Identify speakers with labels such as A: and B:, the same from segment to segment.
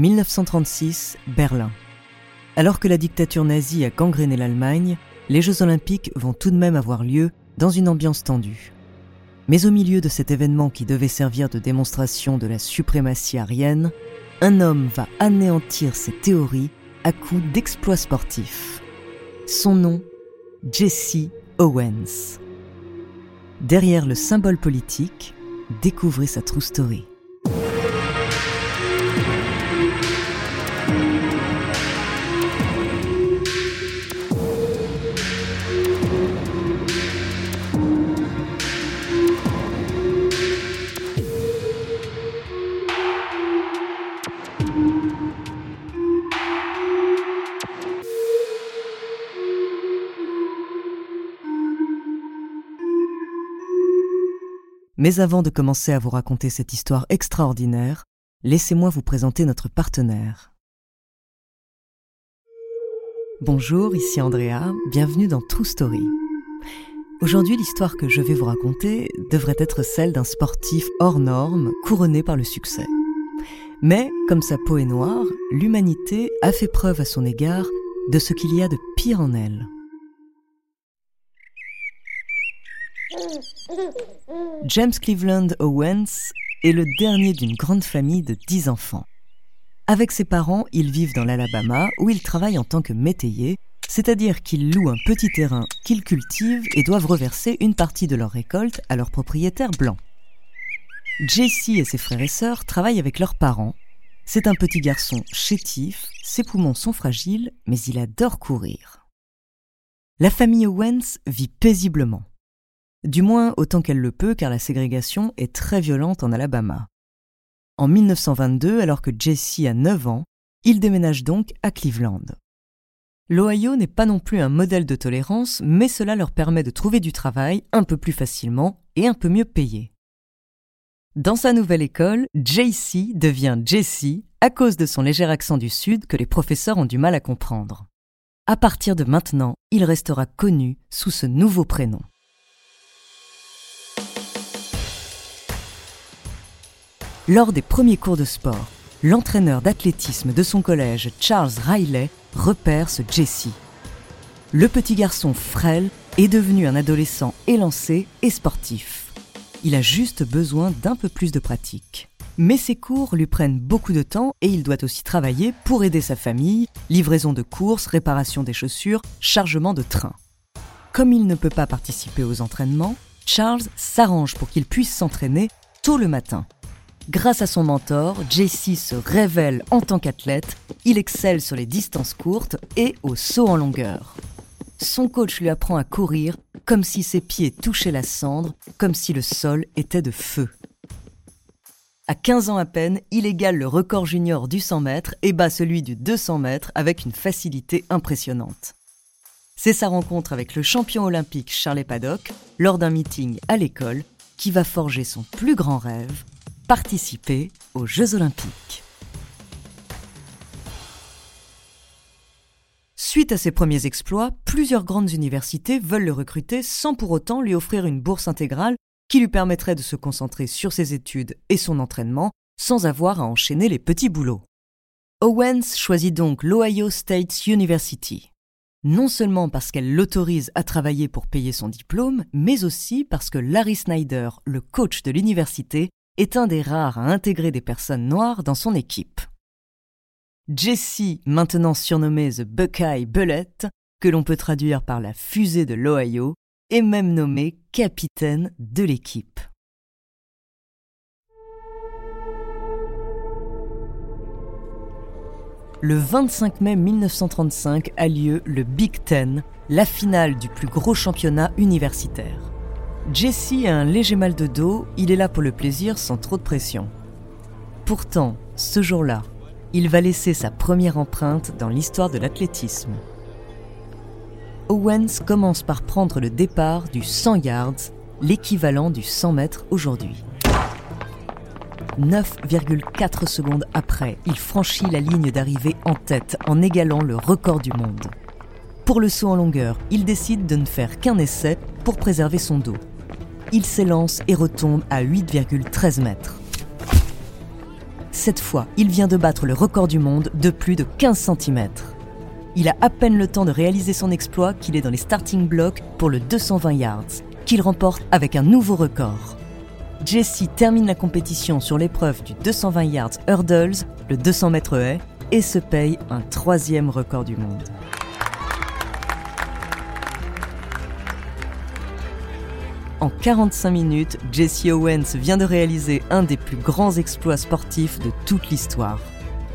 A: 1936, Berlin. Alors que la dictature nazie a gangréné l'Allemagne, les Jeux olympiques vont tout de même avoir lieu dans une ambiance tendue. Mais au milieu de cet événement qui devait servir de démonstration de la suprématie aryenne, un homme va anéantir ces théories à coups d'exploits sportifs. Son nom, Jesse Owens. Derrière le symbole politique, découvrez sa true story. Mais avant de commencer à vous raconter cette histoire extraordinaire, laissez-moi vous présenter notre partenaire. Bonjour, ici Andrea, bienvenue dans True Story. Aujourd'hui, l'histoire que je vais vous raconter devrait être celle d'un sportif hors norme, couronné par le succès. Mais, comme sa peau est noire, l'humanité a fait preuve à son égard de ce qu'il y a de pire en elle. James Cleveland Owens est le dernier d'une grande famille de dix enfants. Avec ses parents, ils vivent dans l'Alabama où ils travaillent en tant que métayers, c'est-à-dire qu'ils louent un petit terrain qu'ils cultivent et doivent reverser une partie de leur récolte à leurs propriétaires blancs. Jesse et ses frères et sœurs travaillent avec leurs parents. C'est un petit garçon chétif, ses poumons sont fragiles, mais il adore courir. La famille Owens vit paisiblement. Du moins autant qu'elle le peut car la ségrégation est très violente en Alabama. En 1922, alors que Jesse a 9 ans, il déménage donc à Cleveland. L'Ohio n'est pas non plus un modèle de tolérance, mais cela leur permet de trouver du travail un peu plus facilement et un peu mieux payé. Dans sa nouvelle école, JC devient Jesse à cause de son léger accent du Sud que les professeurs ont du mal à comprendre. À partir de maintenant, il restera connu sous ce nouveau prénom. Lors des premiers cours de sport, l'entraîneur d'athlétisme de son collège, Charles Riley, repère ce Jesse. Le petit garçon frêle est devenu un adolescent élancé et sportif. Il a juste besoin d'un peu plus de pratique. Mais ses cours lui prennent beaucoup de temps et il doit aussi travailler pour aider sa famille, livraison de courses, réparation des chaussures, chargement de train. Comme il ne peut pas participer aux entraînements, Charles s'arrange pour qu'il puisse s'entraîner tôt le matin. Grâce à son mentor, Jesse se révèle en tant qu'athlète, il excelle sur les distances courtes et au saut en longueur. Son coach lui apprend à courir comme si ses pieds touchaient la cendre, comme si le sol était de feu. À 15 ans à peine, il égale le record junior du 100 mètres et bat celui du 200 mètres avec une facilité impressionnante. C'est sa rencontre avec le champion olympique Charlie Paddock lors d'un meeting à l'école qui va forger son plus grand rêve, participer aux Jeux olympiques. Suite à ses premiers exploits, plusieurs grandes universités veulent le recruter sans pour autant lui offrir une bourse intégrale qui lui permettrait de se concentrer sur ses études et son entraînement sans avoir à enchaîner les petits boulots. Owens choisit donc l'Ohio State University. Non seulement parce qu'elle l'autorise à travailler pour payer son diplôme, mais aussi parce que Larry Snyder, le coach de l'université, est un des rares à intégrer des personnes noires dans son équipe. Jesse, maintenant surnommé The Buckeye Bullet, que l'on peut traduire par la fusée de l'Ohio, est même nommé capitaine de l'équipe. Le 25 mai 1935 a lieu le Big Ten, la finale du plus gros championnat universitaire. Jesse a un léger mal de dos, il est là pour le plaisir sans trop de pression. Pourtant, ce jour-là, il va laisser sa première empreinte dans l'histoire de l'athlétisme. Owens commence par prendre le départ du 100 yards, l'équivalent du 100 mètres aujourd'hui. 9,4 secondes après, il franchit la ligne d'arrivée en tête en égalant le record du monde. Pour le saut en longueur, il décide de ne faire qu'un essai pour préserver son dos il s'élance et retombe à 8,13 mètres. cette fois, il vient de battre le record du monde de plus de 15 cm. Il a à peine le temps de réaliser son exploit qu'il est dans les starting blocks pour le 220 yards, qu'il remporte avec un nouveau record. Jesse termine la compétition sur l'épreuve du 220 yards hurdles, le 200 mètres haie, et se paye un troisième record du monde. En 45 minutes, Jesse Owens vient de réaliser un des plus grands exploits sportifs de toute l'histoire.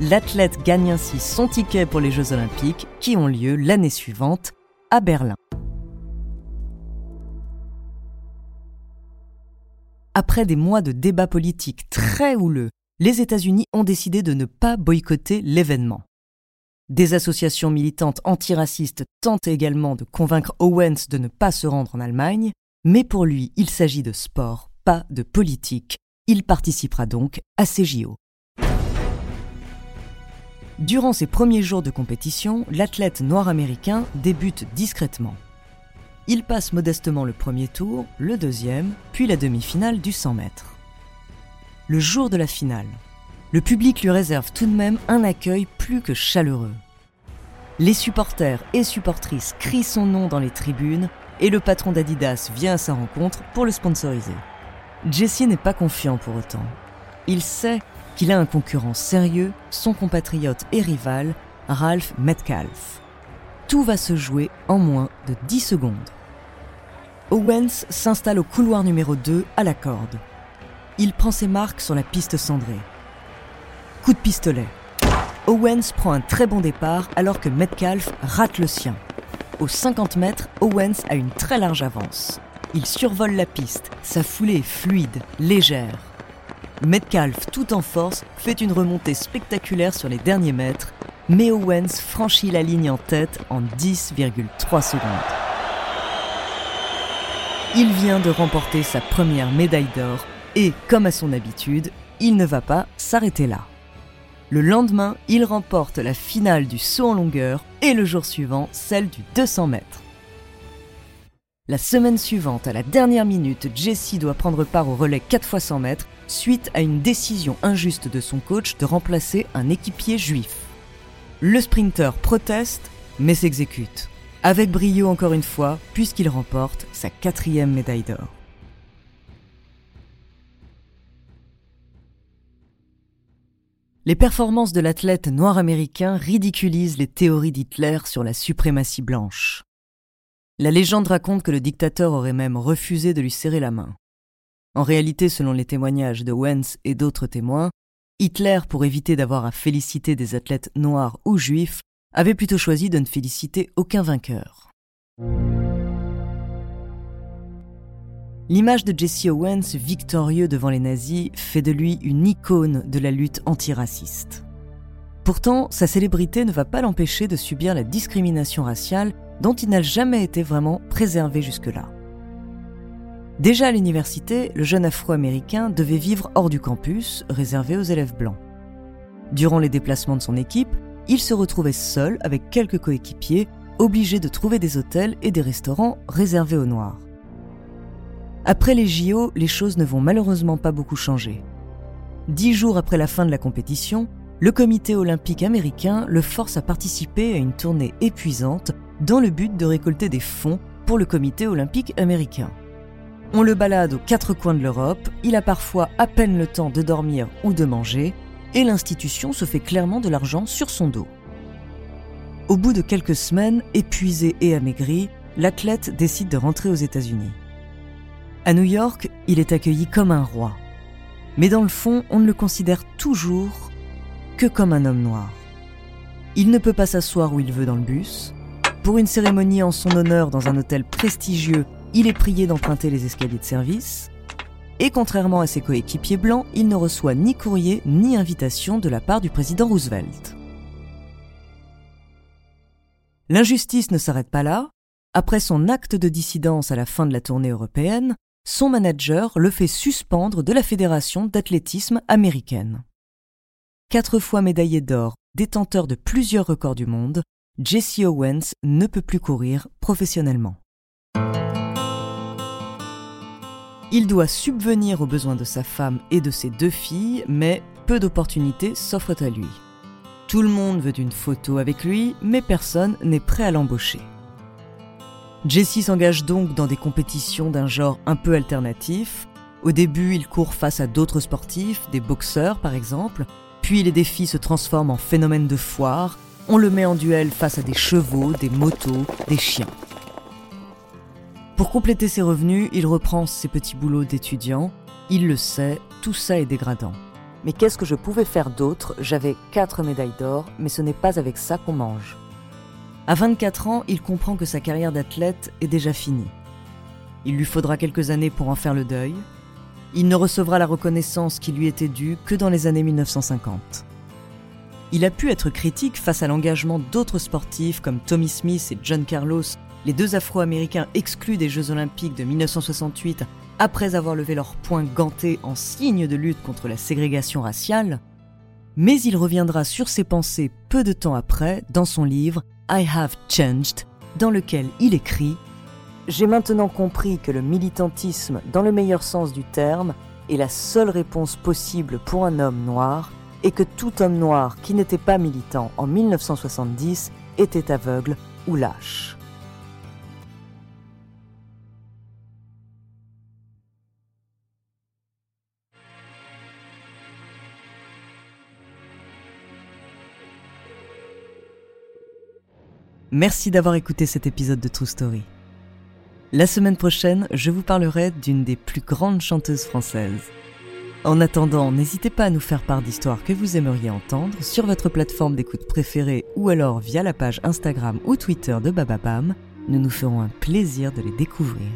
A: L'athlète gagne ainsi son ticket pour les Jeux olympiques qui ont lieu l'année suivante à Berlin. Après des mois de débats politiques très houleux, les États-Unis ont décidé de ne pas boycotter l'événement. Des associations militantes antiracistes tentent également de convaincre Owens de ne pas se rendre en Allemagne, mais pour lui, il s'agit de sport, pas de politique. Il participera donc à ces JO. Durant ses premiers jours de compétition, l'athlète noir américain débute discrètement. Il passe modestement le premier tour, le deuxième, puis la demi-finale du 100 mètres. Le jour de la finale, le public lui réserve tout de même un accueil plus que chaleureux. Les supporters et supportrices crient son nom dans les tribunes et le patron d'Adidas vient à sa rencontre pour le sponsoriser. Jesse n'est pas confiant pour autant. Il sait qu'il a un concurrent sérieux, son compatriote et rival, Ralph Metcalf. Tout va se jouer en moins de 10 secondes. Owens s'installe au couloir numéro 2 à la corde. Il prend ses marques sur la piste cendrée. Coup de pistolet. Owens prend un très bon départ alors que Metcalf rate le sien. Aux 50 mètres, Owens a une très large avance. Il survole la piste, sa foulée est fluide, légère. Metcalf, tout en force, fait une remontée spectaculaire sur les derniers mètres, mais Owens franchit la ligne en tête en 10,3 secondes. Il vient de remporter sa première médaille d'or et, comme à son habitude, il ne va pas s'arrêter là. Le lendemain, il remporte la finale du saut en longueur et le jour suivant, celle du 200 mètres. La semaine suivante, à la dernière minute, Jesse doit prendre part au relais 4 x 100 mètres suite à une décision injuste de son coach de remplacer un équipier juif. Le sprinter proteste, mais s'exécute. Avec brio encore une fois, puisqu'il remporte sa quatrième médaille d'or. Les performances de l'athlète noir américain ridiculisent les théories d'Hitler sur la suprématie blanche. La légende raconte que le dictateur aurait même refusé de lui serrer la main. En réalité, selon les témoignages de Wentz et d'autres témoins, Hitler, pour éviter d'avoir à féliciter des athlètes noirs ou juifs, avait plutôt choisi de ne féliciter aucun vainqueur. L'image de Jesse Owens victorieux devant les nazis fait de lui une icône de la lutte antiraciste. Pourtant, sa célébrité ne va pas l'empêcher de subir la discrimination raciale dont il n'a jamais été vraiment préservé jusque-là. Déjà à l'université, le jeune afro-américain devait vivre hors du campus, réservé aux élèves blancs. Durant les déplacements de son équipe, il se retrouvait seul avec quelques coéquipiers, obligé de trouver des hôtels et des restaurants réservés aux Noirs. Après les JO, les choses ne vont malheureusement pas beaucoup changer. Dix jours après la fin de la compétition, le comité olympique américain le force à participer à une tournée épuisante dans le but de récolter des fonds pour le comité olympique américain. On le balade aux quatre coins de l'Europe, il a parfois à peine le temps de dormir ou de manger, et l'institution se fait clairement de l'argent sur son dos. Au bout de quelques semaines, épuisé et amaigri, l'athlète décide de rentrer aux États-Unis. À New York, il est accueilli comme un roi. Mais dans le fond, on ne le considère toujours que comme un homme noir. Il ne peut pas s'asseoir où il veut dans le bus. Pour une cérémonie en son honneur dans un hôtel prestigieux, il est prié d'emprunter les escaliers de service. Et contrairement à ses coéquipiers blancs, il ne reçoit ni courrier ni invitation de la part du président Roosevelt. L'injustice ne s'arrête pas là. Après son acte de dissidence à la fin de la tournée européenne, son manager le fait suspendre de la Fédération d'athlétisme américaine. Quatre fois médaillé d'or, détenteur de plusieurs records du monde, Jesse Owens ne peut plus courir professionnellement. Il doit subvenir aux besoins de sa femme et de ses deux filles, mais peu d'opportunités s'offrent à lui. Tout le monde veut une photo avec lui, mais personne n'est prêt à l'embaucher. Jesse s'engage donc dans des compétitions d'un genre un peu alternatif. Au début, il court face à d'autres sportifs, des boxeurs par exemple, puis les défis se transforment en phénomènes de foire, on le met en duel face à des chevaux, des motos, des chiens. Pour compléter ses revenus, il reprend ses petits boulots d'étudiant. Il le sait, tout ça est dégradant. Mais qu'est-ce que je pouvais faire d'autre? J'avais quatre médailles d'or, mais ce n'est pas avec ça qu'on mange. À 24 ans, il comprend que sa carrière d'athlète est déjà finie. Il lui faudra quelques années pour en faire le deuil. Il ne recevra la reconnaissance qui lui était due que dans les années 1950. Il a pu être critique face à l'engagement d'autres sportifs comme Tommy Smith et John Carlos, les deux Afro-Américains exclus des Jeux olympiques de 1968 après avoir levé leurs poings gantés en signe de lutte contre la ségrégation raciale, mais il reviendra sur ses pensées peu de temps après dans son livre I Have Changed, dans lequel il écrit J'ai maintenant compris que le militantisme, dans le meilleur sens du terme, est la seule réponse possible pour un homme noir, et que tout homme noir qui n'était pas militant en 1970 était aveugle ou lâche. Merci d'avoir écouté cet épisode de True Story. La semaine prochaine, je vous parlerai d'une des plus grandes chanteuses françaises. En attendant, n'hésitez pas à nous faire part d'histoires que vous aimeriez entendre sur votre plateforme d'écoute préférée ou alors via la page Instagram ou Twitter de Bababam. Nous nous ferons un plaisir de les découvrir.